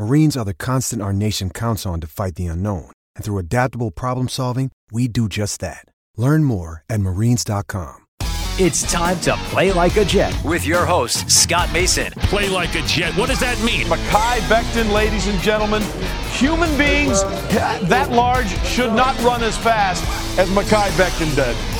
Marines are the constant our nation counts on to fight the unknown. And through adaptable problem solving, we do just that. Learn more at marines.com. It's time to play like a Jet with your host, Scott Mason. Play like a Jet. What does that mean? Mekhi Becton, ladies and gentlemen. Human beings that large should not run as fast as Mekhi Becton did.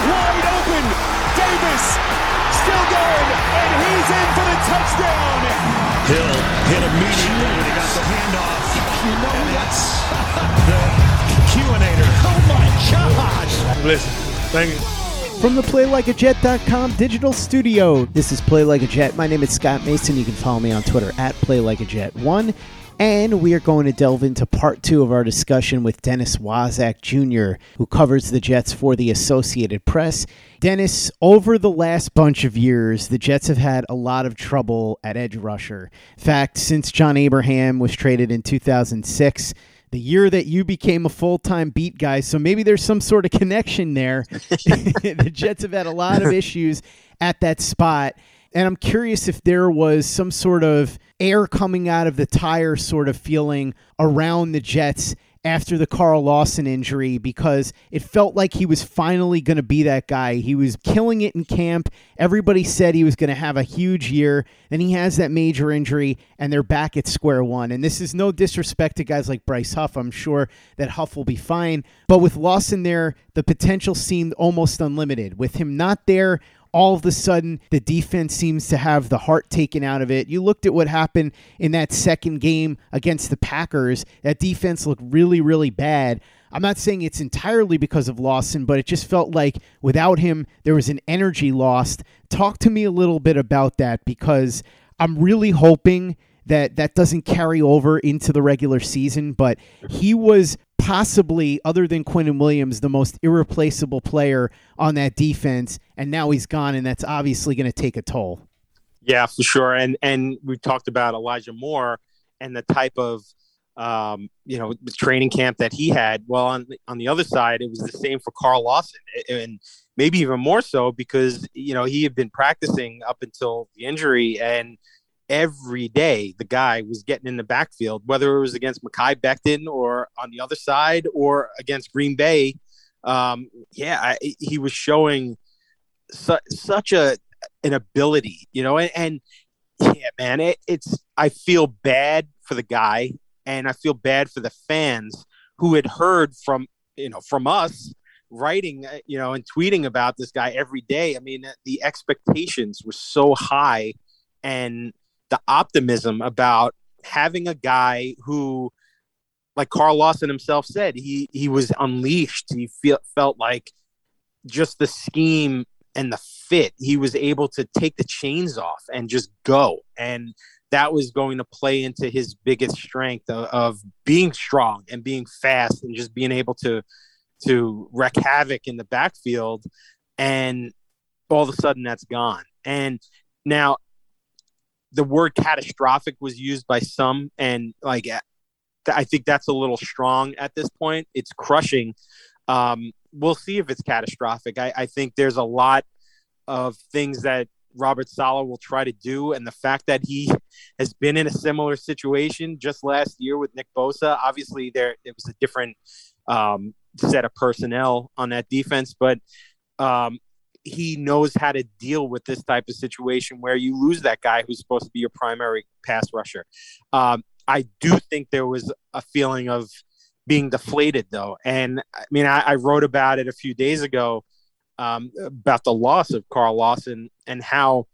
Has Corey Davis wide open. Davis still going, and he's in for the touchdown. Hill hit immediately when he got the handoff. You know and that's the Q-inator. Oh my gosh! Listen, thank you. From the PlayLikeAJet.com digital studio, this is Play Like a Jet. My name is Scott Mason. You can follow me on Twitter at PlayLikeAJet1. And we are going to delve into part two of our discussion with Dennis Waszak Jr., who covers the Jets for the Associated Press. Dennis, over the last bunch of years, the Jets have had a lot of trouble at edge rusher. In fact, since John Abraham was traded in 2006, the year that you became a full time beat guy. So maybe there's some sort of connection there. the Jets have had a lot of issues at that spot. And I'm curious if there was some sort of air coming out of the tire sort of feeling around the Jets after the Carl Lawson injury because it felt like he was finally going to be that guy. He was killing it in camp. Everybody said he was going to have a huge year. Then he has that major injury, and they're back at square one. And this is no disrespect to guys like Bryce Huff. I'm sure that Huff will be fine. But with Lawson there, the potential seemed almost unlimited. With him not there, all of a sudden the defense seems to have the heart taken out of it. You looked at what happened in that second game against the Packers. That defense looked really, really bad. I'm not saying it's entirely because of Lawson, but it just felt like without him, there was an energy lost. Talk to me a little bit about that because I'm really hoping that that doesn't carry over into the regular season, but he was possibly, other than Quinnen Williams, the most irreplaceable player on that defense, and now he's gone, and that's obviously going to take a toll. Yeah, for sure. And and we talked about Elijah Moore and the type of um, you know training camp that he had. Well, on the, on the other side, it was the same for Carl Lawson, and maybe even more so because you know he had been practicing up until the injury and every day the guy was getting in the backfield, whether it was against Mekhi Becton or on the other side or against Green Bay. Um, yeah, I, he was showing su- such a an ability, you know, and, and yeah, man, it, it's I feel bad for the guy, and I feel bad for the fans who had heard from you know from us writing uh, you know and tweeting about this guy every day i mean the expectations were so high and the optimism about having a guy who like Carl Lawson himself said, he he was unleashed. He feel, felt like just the scheme and the fit, he was able to take the chains off and just go. And that was going to play into his biggest strength of, of being strong and being fast and just being able to to wreak havoc in the backfield. And all of a sudden, that's gone. And now the word catastrophic was used by some, and like I think that's a little strong at this point. It's crushing. Um, we'll see if it's catastrophic. I, I think there's a lot of things that Robert Saleh will try to do, and the fact that he has been in a similar situation just last year with Nick Bosa. Obviously, there it was a different um, set of personnel on that defense, but um, he knows how to deal with this type of situation where you lose that guy who's supposed to be your primary pass rusher. Um, I do think there was a feeling of being deflated, though, and I mean, I, I wrote about it a few days ago um, about the loss of Carl Lawson and how,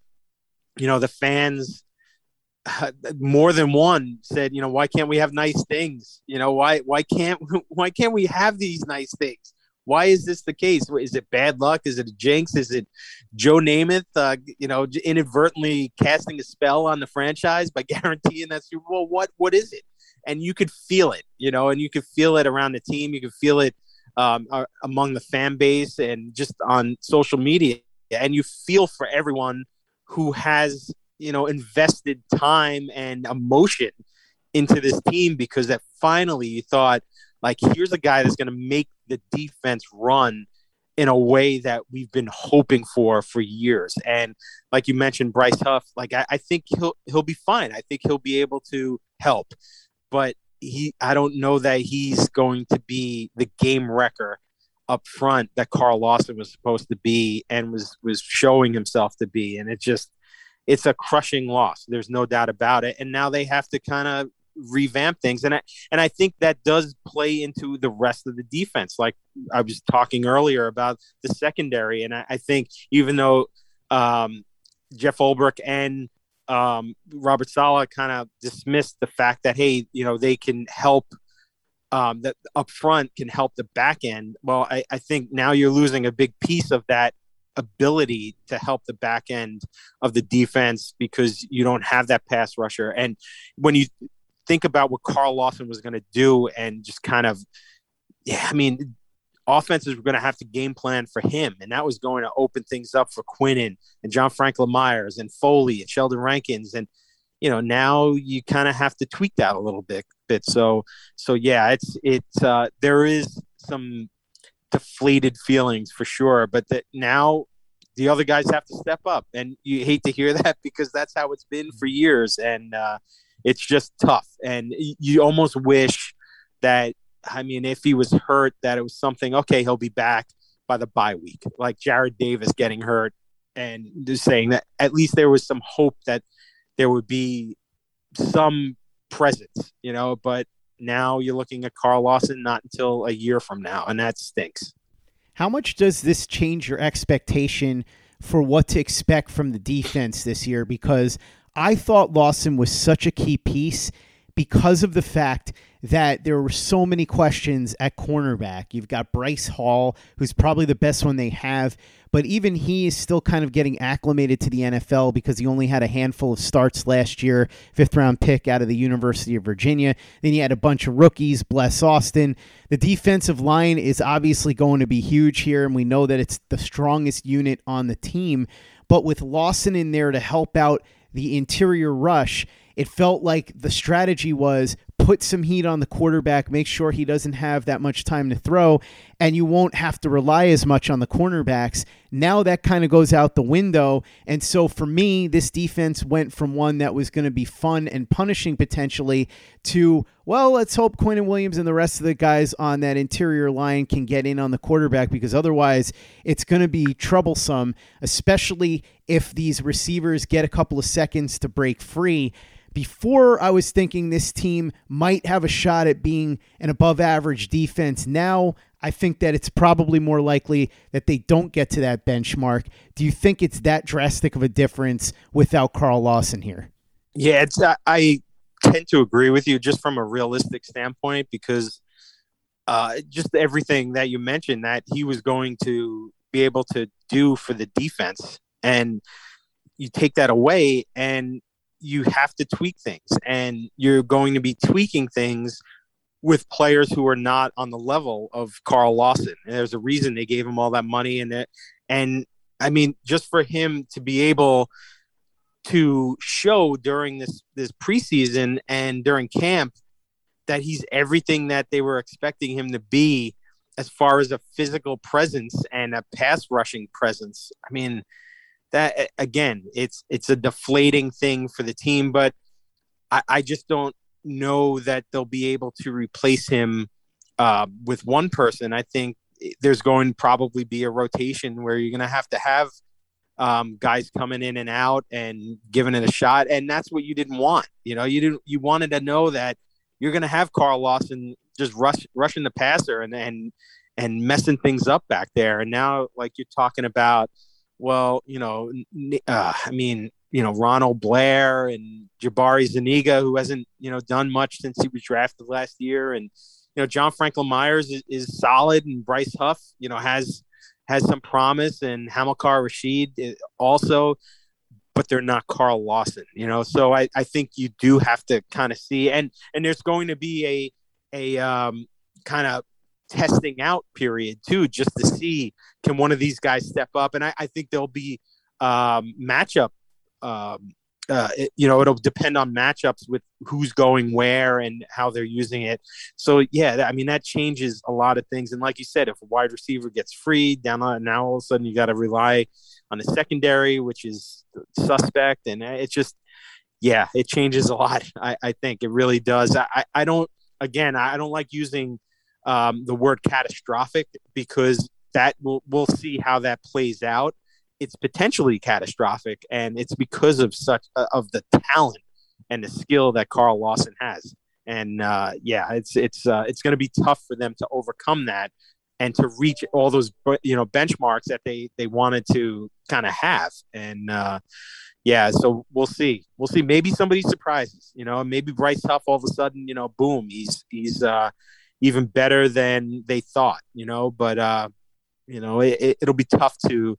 you know, the fans more than one said, you know, why can't we have nice things? You know, why why can't why can't we have these nice things? Why is this the case? Is it bad luck? Is it a jinx? Is it Joe Namath, uh, you know, inadvertently casting a spell on the franchise by guaranteeing that Super Bowl? What what is it? And you could feel it, you know, and you could feel it around the team. You could feel it um, among the fan base and just on social media. And you feel for everyone who has, you know, invested time and emotion into this team because that finally you thought, like, here's a guy that's going to make the defense run in a way that we've been hoping for for years. And like you mentioned, Bryce Huff, like I, I, think he'll he'll be fine. I think he'll be able to help. But he I don't know that he's going to be the game wrecker up front that Carl Lawson was supposed to be and was was showing himself to be and it just it's a crushing loss there's no doubt about it and now they have to kind of revamp things and I and I think that does play into the rest of the defense like I was talking earlier about the secondary and I, I think even though um, Jeff Ulbrich and um, Robert Saleh kind of dismissed the fact that hey, you know, they can help um, that up front can help the back end. Well, I, I think now you're losing a big piece of that ability to help the back end of the defense because you don't have that pass rusher. And when you think about what Carl Lawson was going to do and just kind of, yeah, I mean, offenses were going to have to game plan for him, and that was going to open things up for Quinnen and John Franklin Myers and Foley and Sheldon Rankins, and you know now you kind of have to tweak that a little bit. Bit so so yeah, it's it's uh, there is some deflated feelings for sure, but that now the other guys have to step up, and you hate to hear that because that's how it's been for years, and uh, it's just tough, and you almost wish that I mean, if he was hurt, that it was something, okay, he'll be back by the bye week, like Jarrad Davis getting hurt and just saying that at least there was some hope that there would be some presence, you know, but now you're looking at Carl Lawson not until a year from now, and that stinks. How much does this change your expectation for what to expect from the defense this year? Because I thought Lawson was such a key piece because of the fact that there were so many questions at cornerback. You've got Bryce Hall, who's probably the best one they have, but even he is still kind of getting acclimated to the NFL because he only had a handful of starts last year, fifth round pick out of the University of Virginia. Then you had a bunch of rookies, Bless Austin. The defensive line is obviously going to be huge here, and we know that it's the strongest unit on the team. But with Lawson in there to help out the interior rush, it felt like the strategy was put some heat on the quarterback, make sure he doesn't have that much time to throw, and you won't have to rely as much on the cornerbacks. Now that kind of goes out the window. And so for me, this defense went from one that was going to be fun and punishing potentially to, well, let's hope Quinnen Williams and the rest of the guys on that interior line can get in on the quarterback because otherwise it's going to be troublesome, especially if these receivers get a couple of seconds to break free. Before I was thinking this team might have a shot at being an above average defense. Now I think that it's probably more likely that they don't get to that benchmark. Do you think it's that drastic of a difference without Carl Lawson here? Yeah, it's uh, I tend to agree with you just from a realistic standpoint because uh, just everything that you mentioned that he was going to be able to do for the defense. And you take that away and you have to tweak things and you're going to be tweaking things with players who are not on the level of Carl Lawson. And there's a reason they gave him all that money and it and I mean just for him to be able to show during this this preseason and during camp that he's everything that they were expecting him to be as far as a physical presence and a pass rushing presence. I mean, that again, it's it's a deflating thing for the team, but I, I just don't know that they'll be able to replace him uh, with one person. I think there's going to probably be a rotation where you're going to have to have um, guys coming in and out and giving it a shot, and that's what you didn't want. You know, you didn't you wanted to know that you're going to have Carl Lawson just rush rushing the passer and and and messing things up back there. And now, like you're talking about, well, you know, uh, I mean, you know, Ronald Blair and Jabari Zuniga, who hasn't you know done much since he was drafted last year, and you know, John Franklin Myers is, is solid, and Bryce Huff, you know, has has some promise, and Hamilcar Rashed eh, also but they're not Carl Lawson, you know. So I, I think you do have to kind of see and and there's going to be a a um, kind of testing out period too, just to see can one of these guys step up. And I, I think there'll be um, matchup. Um, uh, it, you know, it'll depend on matchups with who's going where and how they're using it. So yeah, I mean that changes a lot of things. And like you said, if a wide receiver gets free down on now, all of a sudden you got to rely on the secondary, which is suspect, and it's just yeah, it changes a lot. I, I think it really does. I, I don't again, I don't like using um, the word catastrophic because that we'll, we'll see how that plays out. It's potentially catastrophic, and it's because of such uh, of the talent and the skill that Carl Lawson has. And uh, yeah, it's it's uh, it's going to be tough for them to overcome that and to reach all those you know benchmarks that they they wanted to kind of have. And uh, yeah, so we'll see. We'll see. Maybe somebody surprises. You know, maybe Bryce Huff all of a sudden, you know, boom, he's he's uh, even better than they thought. You know, but uh, you know, it, it'll be tough to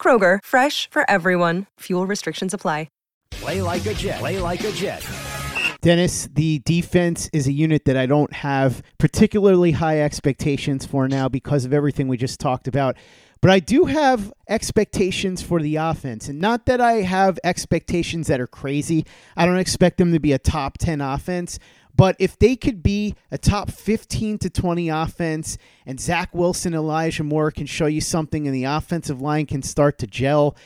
Kroger, fresh for everyone. Fuel restrictions apply. Play like a Jet. Play like a Jet. Dennis, the defense is a unit that I don't have particularly high expectations for now because of everything we just talked about. But I do have expectations for the offense. And not that I have expectations that are crazy. I don't expect them to be a top 10 offense. But if they could be a top 15 to 20 offense and Zach Wilson, Elijah Moore can show you something and the offensive line can start to gel,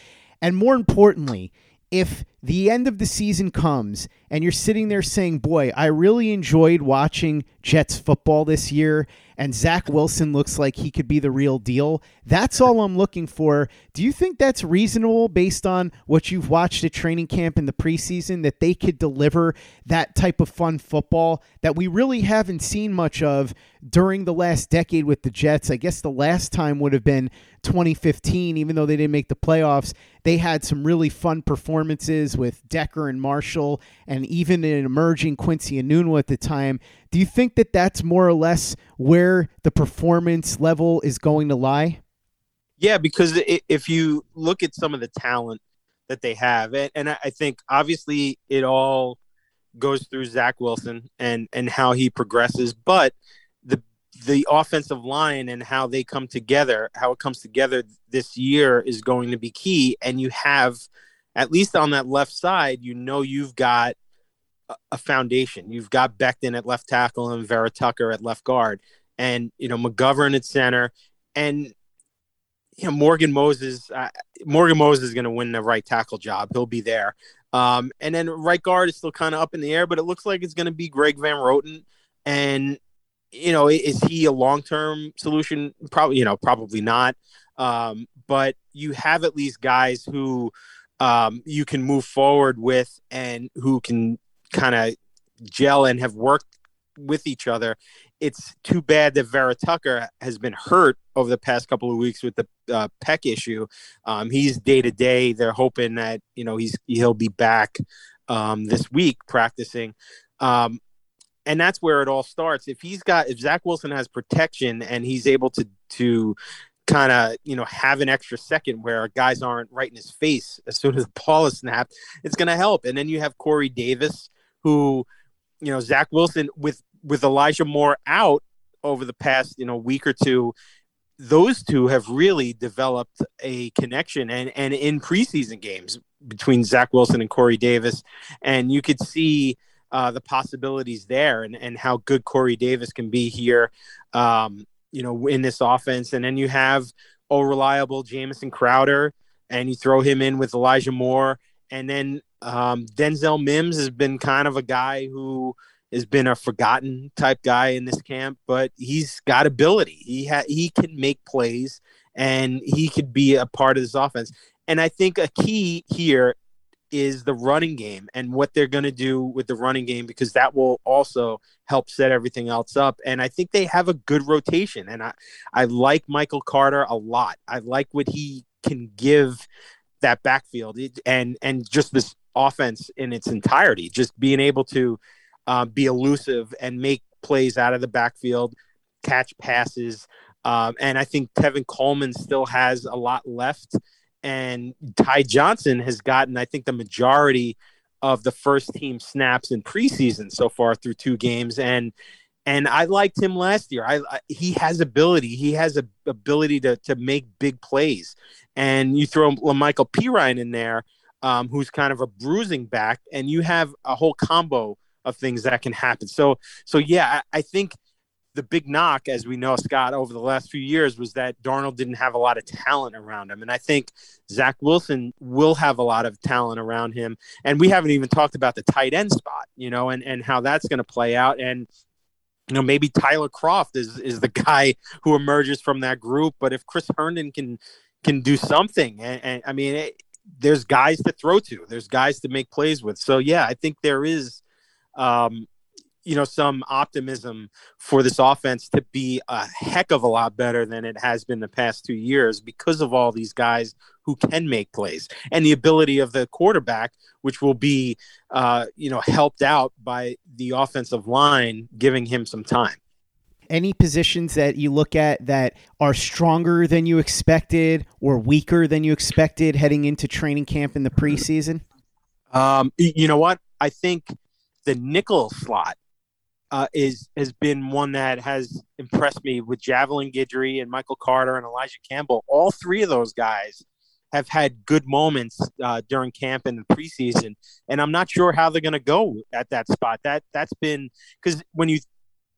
and more importantly, if the end of the season comes and you're sitting there saying, Boy, I really enjoyed watching Jets football this year, and Zach Wilson looks like he could be the real deal. That's all I'm looking for. Do you think that's reasonable based on what you've watched at training camp in the preseason that they could deliver that type of fun football that we really haven't seen much of during the last decade with the Jets? I guess the last time would have been 2015, even though they didn't make the playoffs. They had some really fun performances with Decker and Marshall, and even an emerging Quincy Enunwa at the time. Do you think that that's more or less where the performance level is going to lie? Yeah, because if you look at some of the talent that they have, and I think obviously it all goes through Zach Wilson and and how he progresses, but the the offensive line and how they come together, how it comes together this year is going to be key. And you have, at least on that left side, you know you've got a foundation. You've got Becton at left tackle and Vera Tucker at left guard, and you know McGovern at center, and you know Morgan Moses. Uh, Morgan Moses is going to win the right tackle job. He'll be there. Um, and then right guard is still kind of up in the air, but it looks like it's going to be Greg Van Roten. And you know, is he a long term solution? Probably, you know, probably not. Um, but you have at least guys who um, you can move forward with and who can kind of gel and have worked with each other. It's too bad that Vera Tucker has been hurt over the past couple of weeks with the uh, issue. Um, he's day to day. They're hoping that you know he's he'll be back um, this week practicing. Um, and that's where it all starts. If he's got if Zach Wilson has protection and he's able to to kind of you know have an extra second where guys aren't right in his face as soon as the ball is snapped, it's going to help. And then you have Corey Davis, who you know Zach Wilson with with Elijah Moore out over the past you know week or two. Those two have really developed a connection, and and in preseason games between Zach Wilson and Corey Davis, and you could see uh, the possibilities there and, and how good Corey Davis can be here, um, you know, in this offense. And then you have oh reliable Jamison Crowder, and you throw him in with Elijah Moore, and then um, Denzel Mims has been kind of a guy who has been a forgotten type guy in this camp, but he's got ability. He ha- he can make plays, and he could be a part of this offense. And I think a key here is the running game and what they're going to do with the running game because that will also help set everything else up. And I think they have a good rotation. And I, I like Michael Carter a lot. I like what he can give that backfield and and just this offense in its entirety. Just being able to uh, be elusive and make plays out of the backfield, catch passes. Um, and I think Tevin Coleman still has a lot left and Ty Johnson has gotten, I think, the majority of the first team snaps in preseason so far through two games, and and I liked him last year. I, I he has ability. He has a ability to to make big plays, and you throw Michael Perine in there, um, who's kind of a bruising back, and you have a whole combo of things that can happen. So so yeah, I, I think the big knock, as we know, Scott, over the last few years was that Darnold didn't have a lot of talent around him. And I think Zach Wilson will have a lot of talent around him. And we haven't even talked about the tight end spot, you know, and, and how that's going to play out. And, you know, maybe Tyler Kroft is, is the guy who emerges from that group. But if Chris Herndon can can do something, and, and I mean, it, there's guys to throw to, there's guys to make plays with. So, yeah, I think there is um, you know some optimism for this offense to be a heck of a lot better than it has been the past two years because of all these guys who can make plays and the ability of the quarterback which will be uh, you know helped out by the offensive line giving him some time. Any positions that you look at that are stronger than you expected or weaker than you expected heading into training camp in the preseason? Um, you know what? I think the nickel slot uh, is has been one that has impressed me with Javelin Guidry and Michael Carter and Elijah Campbell. All three of those guys have had good moments uh, during camp and the preseason, and I'm not sure how they're going to go at that spot. That that's been because when you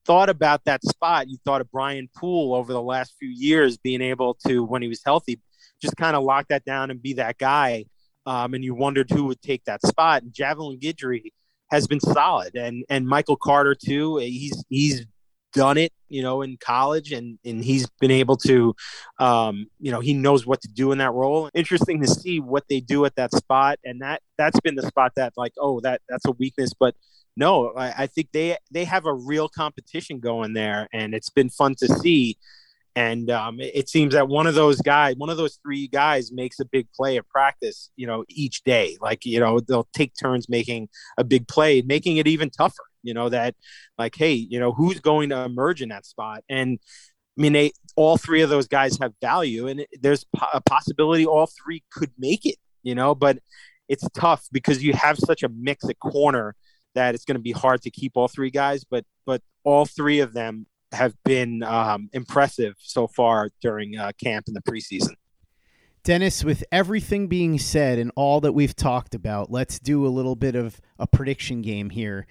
thought about that spot, you thought of Brian Poole over the last few years being able to, when he was healthy, just kind of lock that down and be that guy. um, and you wondered who would take that spot. And Javelin Guidry has been solid, and and Michael Carter too. He's he's done it, you know, in college, and and he's been able to, um, you know, he knows what to do in that role. Interesting to see what they do at that spot, and that that's been the spot that like, oh, that that's a weakness, but no, I, I think they they have a real competition going there, and it's been fun to see. And um, it seems that one of those guys, one of those three guys, makes a big play at practice. You know, each day, like you know, they'll take turns making a big play, making it even tougher. You know that, like, hey, you know, who's going to emerge in that spot? And I mean, they all three of those guys have value, and there's a possibility all three could make it. You know, but it's tough because you have such a mix at corner that it's going to be hard to keep all three guys. But but all three of them have been um, impressive so far during uh, camp in the preseason. Dennis, with everything being said and all that we've talked about, let's do a little bit of a prediction game here.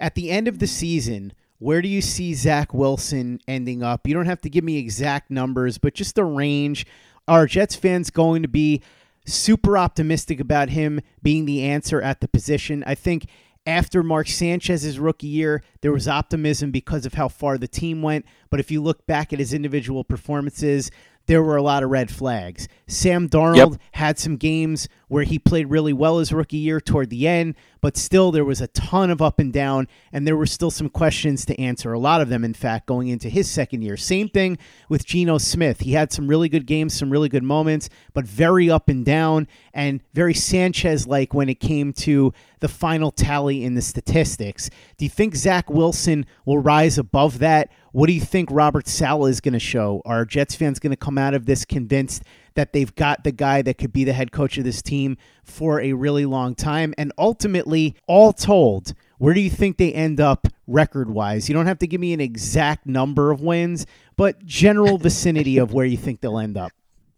At the end of the season, where do you see Zach Wilson ending up? You don't have to give me exact numbers, but just a range. Are Jets fans going to be super optimistic about him being the answer at the position? I think after Mark Sanchez's rookie year, there was optimism because of how far the team went. But if you look back at his individual performances, there were a lot of red flags. Sam Darnold yep. had some games where he played really well his rookie year toward the end, but still there was a ton of up and down, and there were still some questions to answer. A lot of them, in fact, going into his second year. Same thing with Geno Smith. He had some really good games, some really good moments, but very up and down, and very Sanchez like when it came to the final tally in the statistics. Do you think Zach Wilson will rise above that? What do you think Robert Saleh is going to show? Are Jets fans going to come out of this convinced that they've got the guy that could be the head coach of this team for a really long time. And ultimately, all told, where do you think they end up record wise? You don't have to give me an exact number of wins, but general vicinity of where you think they'll end up.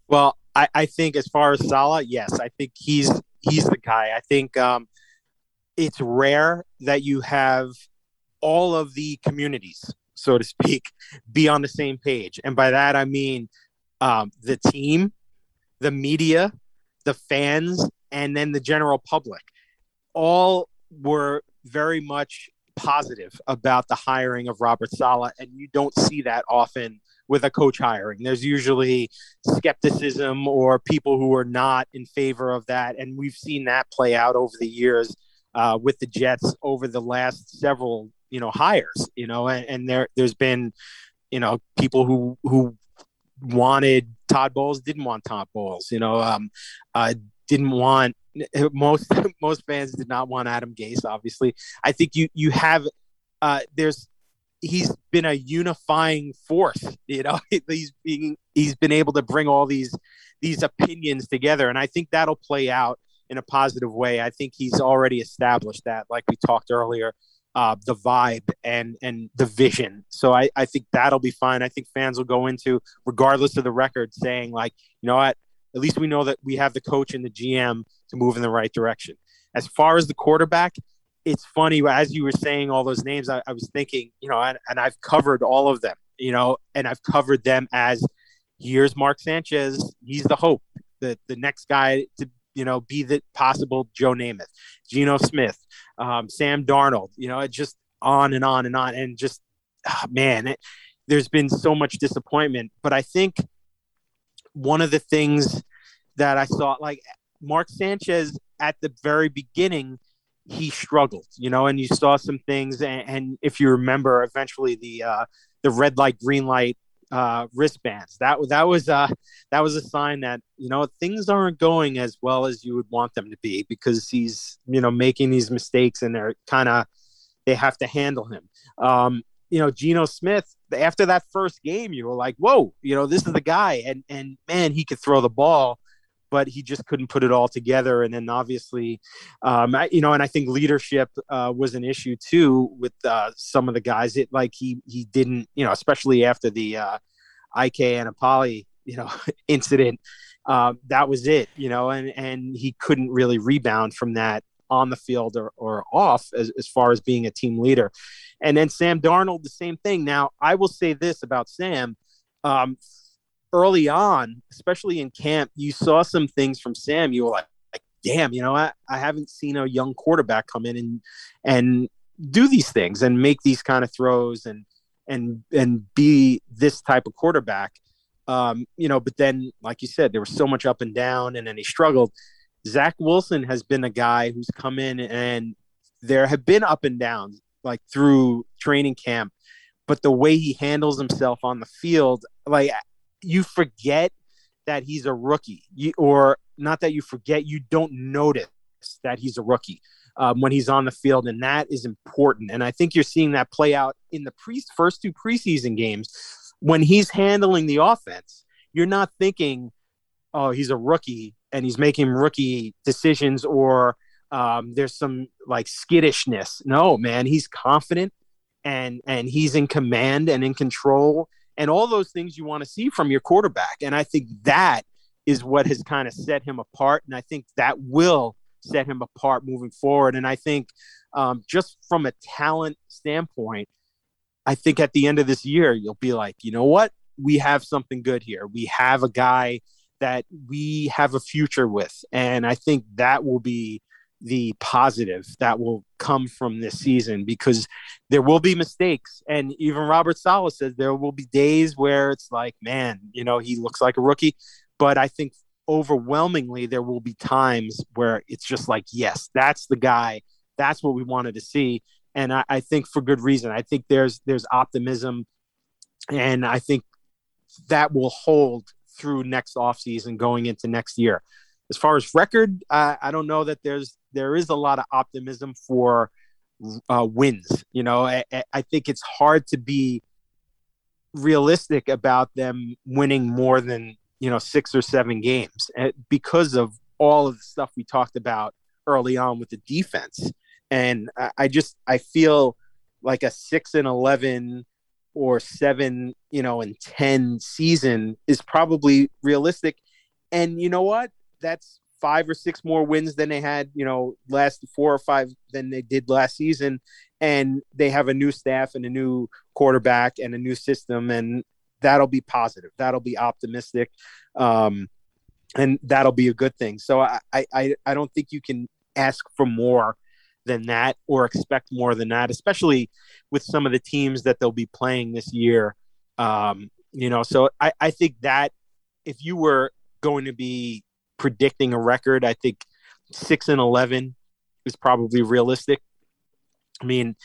Well, I, I think as far as Saleh, yes, I think he's he's the guy. I think um, it's rare that you have all of the communities, so to speak, be on the same page, and by that I mean um, the team, the media, the fans, and then the general public all were very much positive about the hiring of Robert Saleh, and you don't see that often with a coach hiring. There's usually skepticism or people who are not in favor of that, and we've seen that play out over the years uh, with the Jets over the last several you know hires. You know, and, and there there's been you know people who who wanted Todd Bowles, didn't want Todd Bowles. You know, um, uh, didn't want most most fans did not want Adam Gase. Obviously, I think you you have uh, there's he's been a unifying force. You know, he's being he's been able to bring all these these opinions together, and I think that'll play out in a positive way. I think he's already established that, like we talked earlier uh, the vibe and and the vision. So I, I think that'll be fine. I think fans will go into regardless of the record saying like, you know what, at least we know that we have the coach and the GM to move in the right direction. As far as the quarterback, it's funny as you were saying all those names, I, I was thinking, you know, and, and I've covered all of them, you know, and I've covered them as here's Mark Sanchez, he's the hope, the the next guy to you know be the possible Joe Namath, Geno Smith, um, Sam Darnold, you know, just on and on and on. And just, oh, man, it, there's been so much disappointment. But I think one of the things that I saw, like Mark Sanchez at the very beginning, he struggled, you know, and you saw some things. And, and if you remember, eventually the uh, the red light, green light uh, wristbands. That that was uh, that was a sign that you know things aren't going as well as you would want them to be because he's you know making these mistakes and they're kind of they have to handle him. Um, you know, Geno Smith. After that first game, you were like, "Whoa!" You know, this is the guy, and and man, he could throw the ball but he just couldn't put it all together. And then obviously, um, I, you know, and I think leadership uh, was an issue too with uh, some of the guys. It like he he didn't, you know, especially after the uh, IK Enemkpali, you know, incident. Uh, that was it, you know, and and he couldn't really rebound from that on the field or, or off as, as far as being a team leader. And then Sam Darnold, the same thing. Now, I will say this about Sam. Um, early on, especially in camp, you saw some things from Sam. You were like, like damn, you know, I, I haven't seen a young quarterback come in and and do these things and make these kind of throws and and and be this type of quarterback. Um, you know, but then, like you said, there was so much up and down, and then he struggled. Zach Wilson has been a guy who's come in and there have been up and downs like through training camp, but the way he handles himself on the field, like you forget that he's a rookie, you, or not that you forget, you don't notice that he's a rookie um, when he's on the field, and that is important. And I think you're seeing that play out in the pre- first two preseason games when he's handling the offense. You're not thinking, "Oh, he's a rookie and he's making rookie decisions," or um, there's some like skittishness. No, man, he's confident and and he's in command and in control and all those things you want to see from your quarterback. And I think that is what has kind of set him apart. And I think that will set him apart moving forward. And I think um, just from a talent standpoint, I think at the end of this year, you'll be like, you know what? We have something good here. We have a guy that we have a future with. And I think that will be the positive that will come from this season because there will be mistakes. And even Robert Saleh says there will be days where it's like, man, you know, he looks like a rookie. But I think overwhelmingly there will be times where it's just like, yes, that's the guy. That's what we wanted to see. And I, I think for good reason. I think there's there's optimism and I think that will hold through next offseason going into next year. As far as record, uh, I don't know that there's there is a lot of optimism for uh, wins. You know, I, I think it's hard to be realistic about them winning more than you know six or seven games eh, because of all of the stuff we talked about early on with the defense. And I, I just I feel like a six and eleven or seven, you know, and ten season is probably realistic. And you know what? That's five or six more wins than they had, you know, last four or five than they did last season. And they have a new staff and a new quarterback and a new system, and that'll be positive. That'll be optimistic, um, and that'll be a good thing. So I, I, I don't think you can ask for more than that or expect more than that, especially with some of the teams that they'll be playing this year. Um, you know, so I, I think that if you were going to be predicting a record. I think six and eleven is probably realistic. I mean,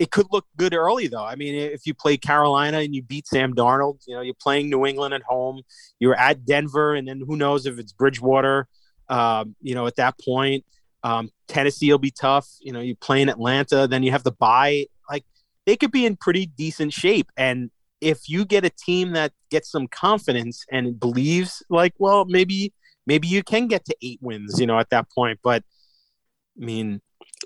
it could look good early though. I mean, if you play Carolina and you beat Sam Darnold, you know, you're playing New England at home, you're at Denver, and then who knows if it's Bridgewater. Um, you know, at that point, um, Tennessee will be tough. You know, you play in Atlanta, then you have the bye. Like they could be in pretty decent shape, and if you get a team that gets some confidence and believes, like, well, maybe maybe you can get to eight wins, you know, at that point. But I mean,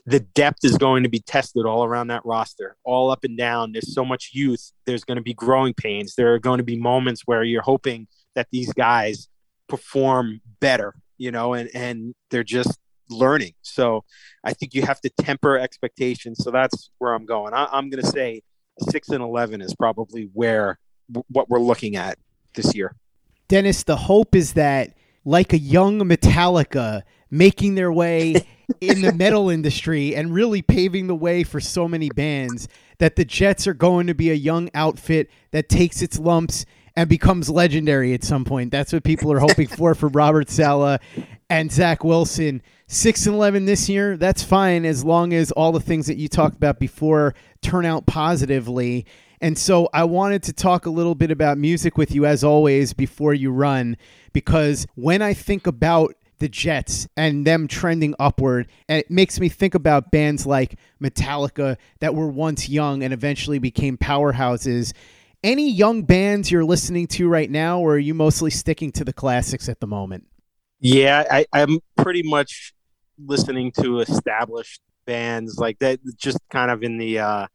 the depth is going to be tested all around that roster, all up and down. There's so much youth. There's going to be growing pains. There are going to be moments where you're hoping that these guys perform better, you know, and, and they're just learning. So I think you have to temper expectations. So that's where I'm going. I, am going to say six and 11 is probably where what we're looking at this year. Dennis, the hope is that like a young Metallica making their way in the metal industry and really paving the way for so many bands that the Jets are going to be a young outfit that takes its lumps and becomes legendary at some point. That's what people are hoping for for Robert Saleh and Zach Wilson. Six and eleven this year, that's fine as long as all the things that you talked about before turn out positively. And so I wanted to talk a little bit about music with you, as always, before you run, because when I think about the Jets and them trending upward. And it makes me think about bands like Metallica that were once young and eventually became powerhouses. Any young bands you're listening to right now, or are you mostly sticking to the classics at the moment? Yeah, I, I'm pretty much listening to established bands like that, just kind of in the uh,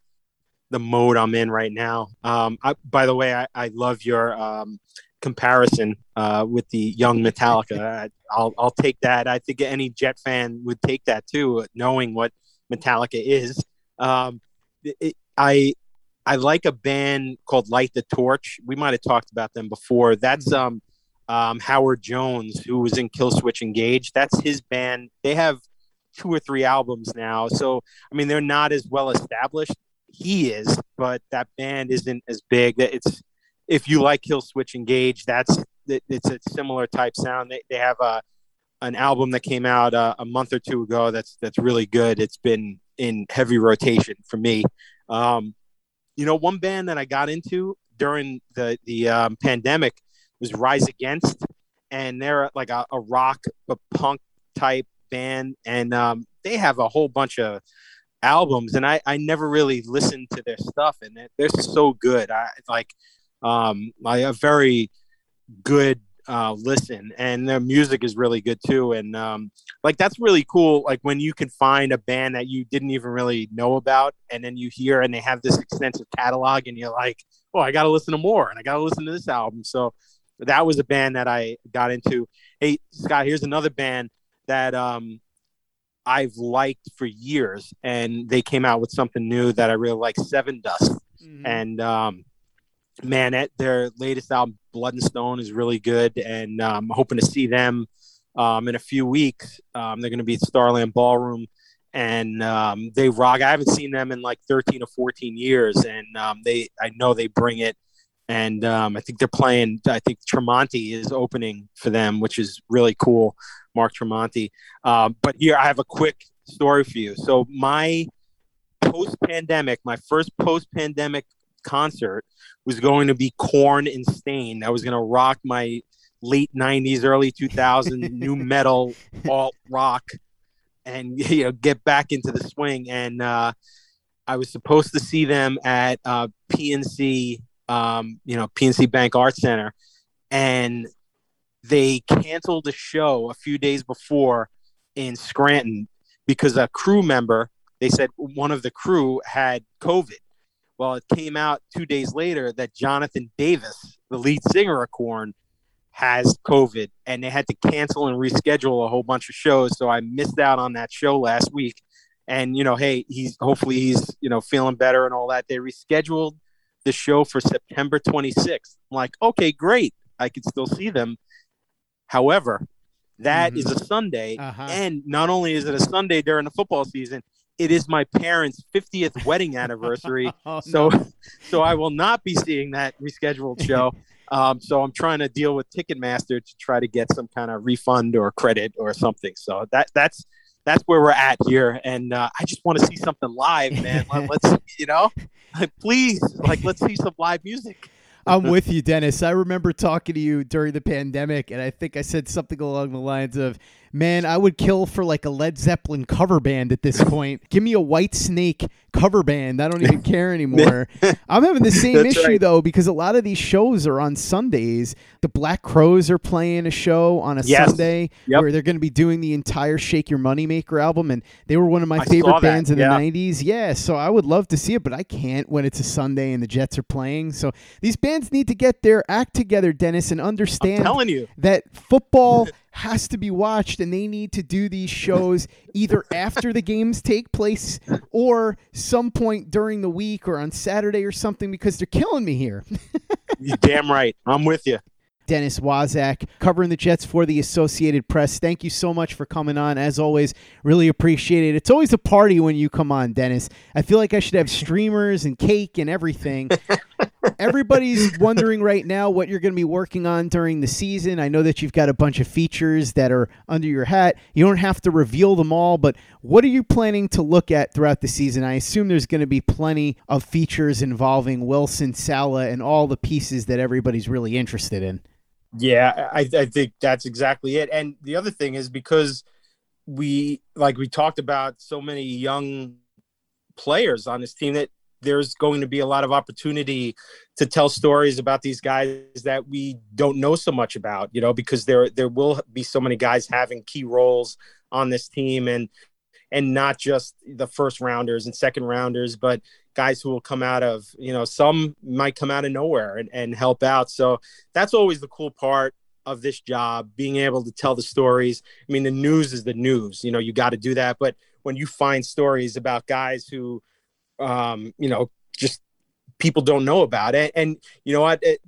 the mode I'm in right now. Um, I, by the way, I, I love your um, comparison uh, with the young Metallica. I'll I'll take that. I think any Jet fan would take that too, knowing what Metallica is. Um, it, I I like a band called Light the Torch. We might have talked about them before. That's um um, Howard Jones, who was in Killswitch Engage. That's his band. They have two or three albums now. So, I mean, they're not as well established. He is, but that band isn't as big. That It's if you like Killswitch Engage, that's it's a similar type sound. They, they have a an album that came out uh, a month or two ago. That's that's really good. It's been in heavy rotation for me. Um, you know, one band that I got into during the the um, pandemic was Rise Against, and they're like a, a rock but punk type band, and um, they have a whole bunch of albums, and I I never really listened to their stuff, and they're, they're so good. I like um, like a very good uh, listen, and their music is really good too. And um, like that's really cool. Like when you can find a band that you didn't even really know about, and then you hear and they have this extensive catalog, and you're like, oh, I got to listen to more, and I got to listen to this album. So that was a band that I got into. Hey, Scott, here's another band that um, I've liked for years, and they came out with something new that I really like, Sevendust, mm-hmm. and um, man, at their latest album, Blood and Stone, is really good, and um, I'm hoping to see them um, in a few weeks. Um, they're going to be at Starland Ballroom, and um, they rock. I haven't seen them in like 13 or 14 years, and um, they I know they bring it. And um, I think they're playing. I think Tremonti is opening for them, which is really cool. Mark Tremonti. but here I have a quick story for you. So my post-pandemic, my first post-pandemic concert was going to be Korn and Staind. I was going to rock my late 90s, early 2000s nu metal, alt rock, and you know get back into the swing. And uh, I was supposed to see them at uh, PNC, um, you know, PNC Bank Art Center, and they canceled the show a few days before in Scranton because a crew member, they said one of the crew had COVID. Well, it came out two days later that Jonathan Davis, the lead singer of Korn, has COVID, and they had to cancel and reschedule a whole bunch of shows. So I missed out on that show last week. And you know, hey, he's hopefully he's you know feeling better and all that. They rescheduled the show for September 26th. I'm like, okay, great, I could still see them. However, that mm-hmm. is a Sunday, uh-huh. and not only is it a Sunday during the football season, it is my parents' 50th wedding anniversary. oh, so no. so I will not be seeing that rescheduled show. Um, so I'm trying to deal with Ticketmaster to try to get some kind of refund or credit or something. So that that's that's where we're at here, and uh, I just want to see something live, man. let's you know, please, like let's see some live music. I'm with you, Dennis. I remember talking to you during the pandemic, and I think I said something along the lines of, Man, I would kill for like a Led Zeppelin cover band at this point. Give me a Whitesnake cover band. I don't even care anymore. I'm having the same issue right. though because a lot of these shows are on Sundays. The Black Crowes are playing a show on a yes. Sunday yep. where they're going to be doing the entire Shake Your Moneymaker album, and they were one of my I favorite bands in yeah. the '90s. Yeah, so I would love to see it, but I can't when it's a Sunday and the Jets are playing. So these bands need to get their act together, Dennis, and understand I'm telling you. that football has to be watched and they need to do these shows either after the games take place or some point during the week or on Saturday or something because they're killing me here. you damn right. I'm with you. Dennis Waszak, covering the Jets for the Associated Press. Thank you so much for coming on. As always, really appreciate it. It's always a party when you come on, Dennis. I feel like I should have streamers and cake and everything. Everybody's wondering right now what you're going to be working on during the season. I know that you've got a bunch of features that are under your hat. You don't have to reveal them all, but what are you planning to look at throughout the season? I assume there's going to be plenty of features involving Wilson, Saleh, and all the pieces that everybody's really interested in. Yeah, I, I think that's exactly it. And the other thing is because we, like we talked about, so many young players on this team that there's going to be a lot of opportunity to tell stories about these guys that we don't know so much about, you know, because there there will be so many guys having key roles on this team and and not just the first rounders and second rounders, but guys who will come out of, you know, some might come out of nowhere and, and help out. So that's always the cool part of this job, being able to tell the stories. I mean, the news is the news, you know, you got to do that. But when you find stories about guys who, um, you know, just people don't know about it. And you know what? It,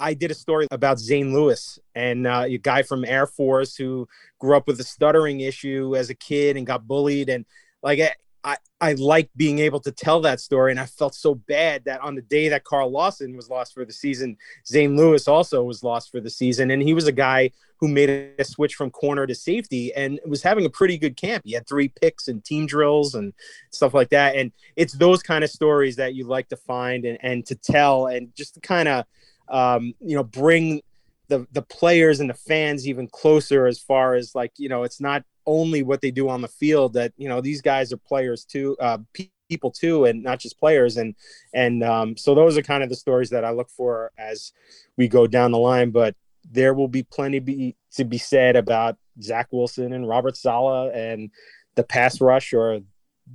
I did a story about Zane Lewis and uh, a guy from Air Force who grew up with a stuttering issue as a kid and got bullied. And like, I, I like being able to tell that story. And I felt so bad that on the day that Carl Lawson was lost for the season, Zane Lewis also was lost for the season. And he was a guy who made a switch from corner to safety and was having a pretty good camp. He had three picks and team drills and stuff like that. And it's those kind of stories that you like to find and, and to tell and just to kind of, um, you know, bring the the players and the fans even closer as far as like you know it's not only what they do on the field that you know these guys are players too uh, people too and not just players. And and um, so those are kind of the stories that i look for as we go down the line. But there will be plenty be, to be said about zach wilson and robert saleh and the pass rush or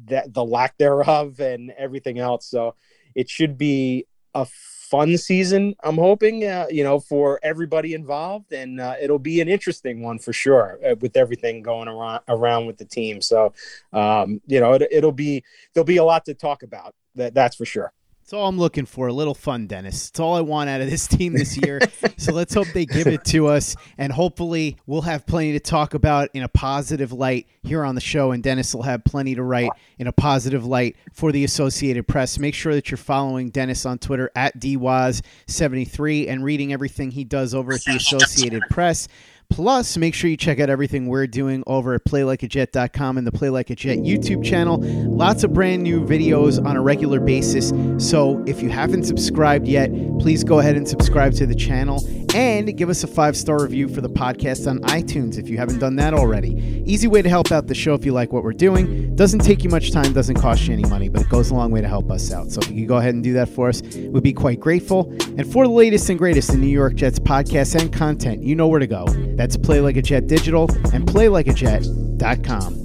that the lack thereof and everything else. So it should be a fun season. I'm hoping, uh, you know, for everybody involved, and uh, it'll be an interesting one for sure uh, with everything going around around with the team. So, um, you know, it, it'll be there'll be a lot to talk about. That that's for sure. It's all I'm looking for. A little fun, Dennis. It's all I want out of this team this year. so let's hope they give it to us. And hopefully, we'll have plenty to talk about in a positive light here on the show. And Dennis will have plenty to write in a positive light for the Associated Press. Make sure that you're following Dennis on Twitter at DWaz73 and reading everything he does over at the Associated Press. Plus, make sure you check out everything we're doing over at playlikeajet.com and the Play Like a Jet YouTube channel. Lots of brand new videos on a regular basis. So if you haven't subscribed yet, please go ahead and subscribe to the channel and give us a five star review for the podcast on iTunes if you haven't done that already. Easy way to help out the show if you like what we're doing. Doesn't take you much time, doesn't cost you any money, but it goes a long way to help us out. So if you could go ahead and do that for us, we'd be quite grateful. And for the latest and greatest in New York Jets podcasts and content, you know where to go. That's Play Like a Jet Digital and PlayLikeAJet.com.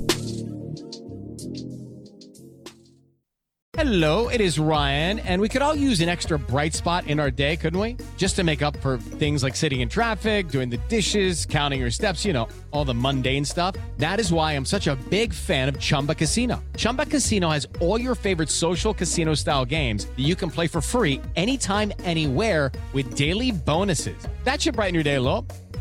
Hello, it is Ryan, and we could all use an extra bright spot in our day, couldn't we? Just to make up for things like sitting in traffic, doing the dishes, counting your steps, you know, all the mundane stuff. That is why I'm such a big fan of Chumba Casino. Chumba Casino has all your favorite social casino style games that you can play for free anytime, anywhere with daily bonuses. That should brighten your day a little.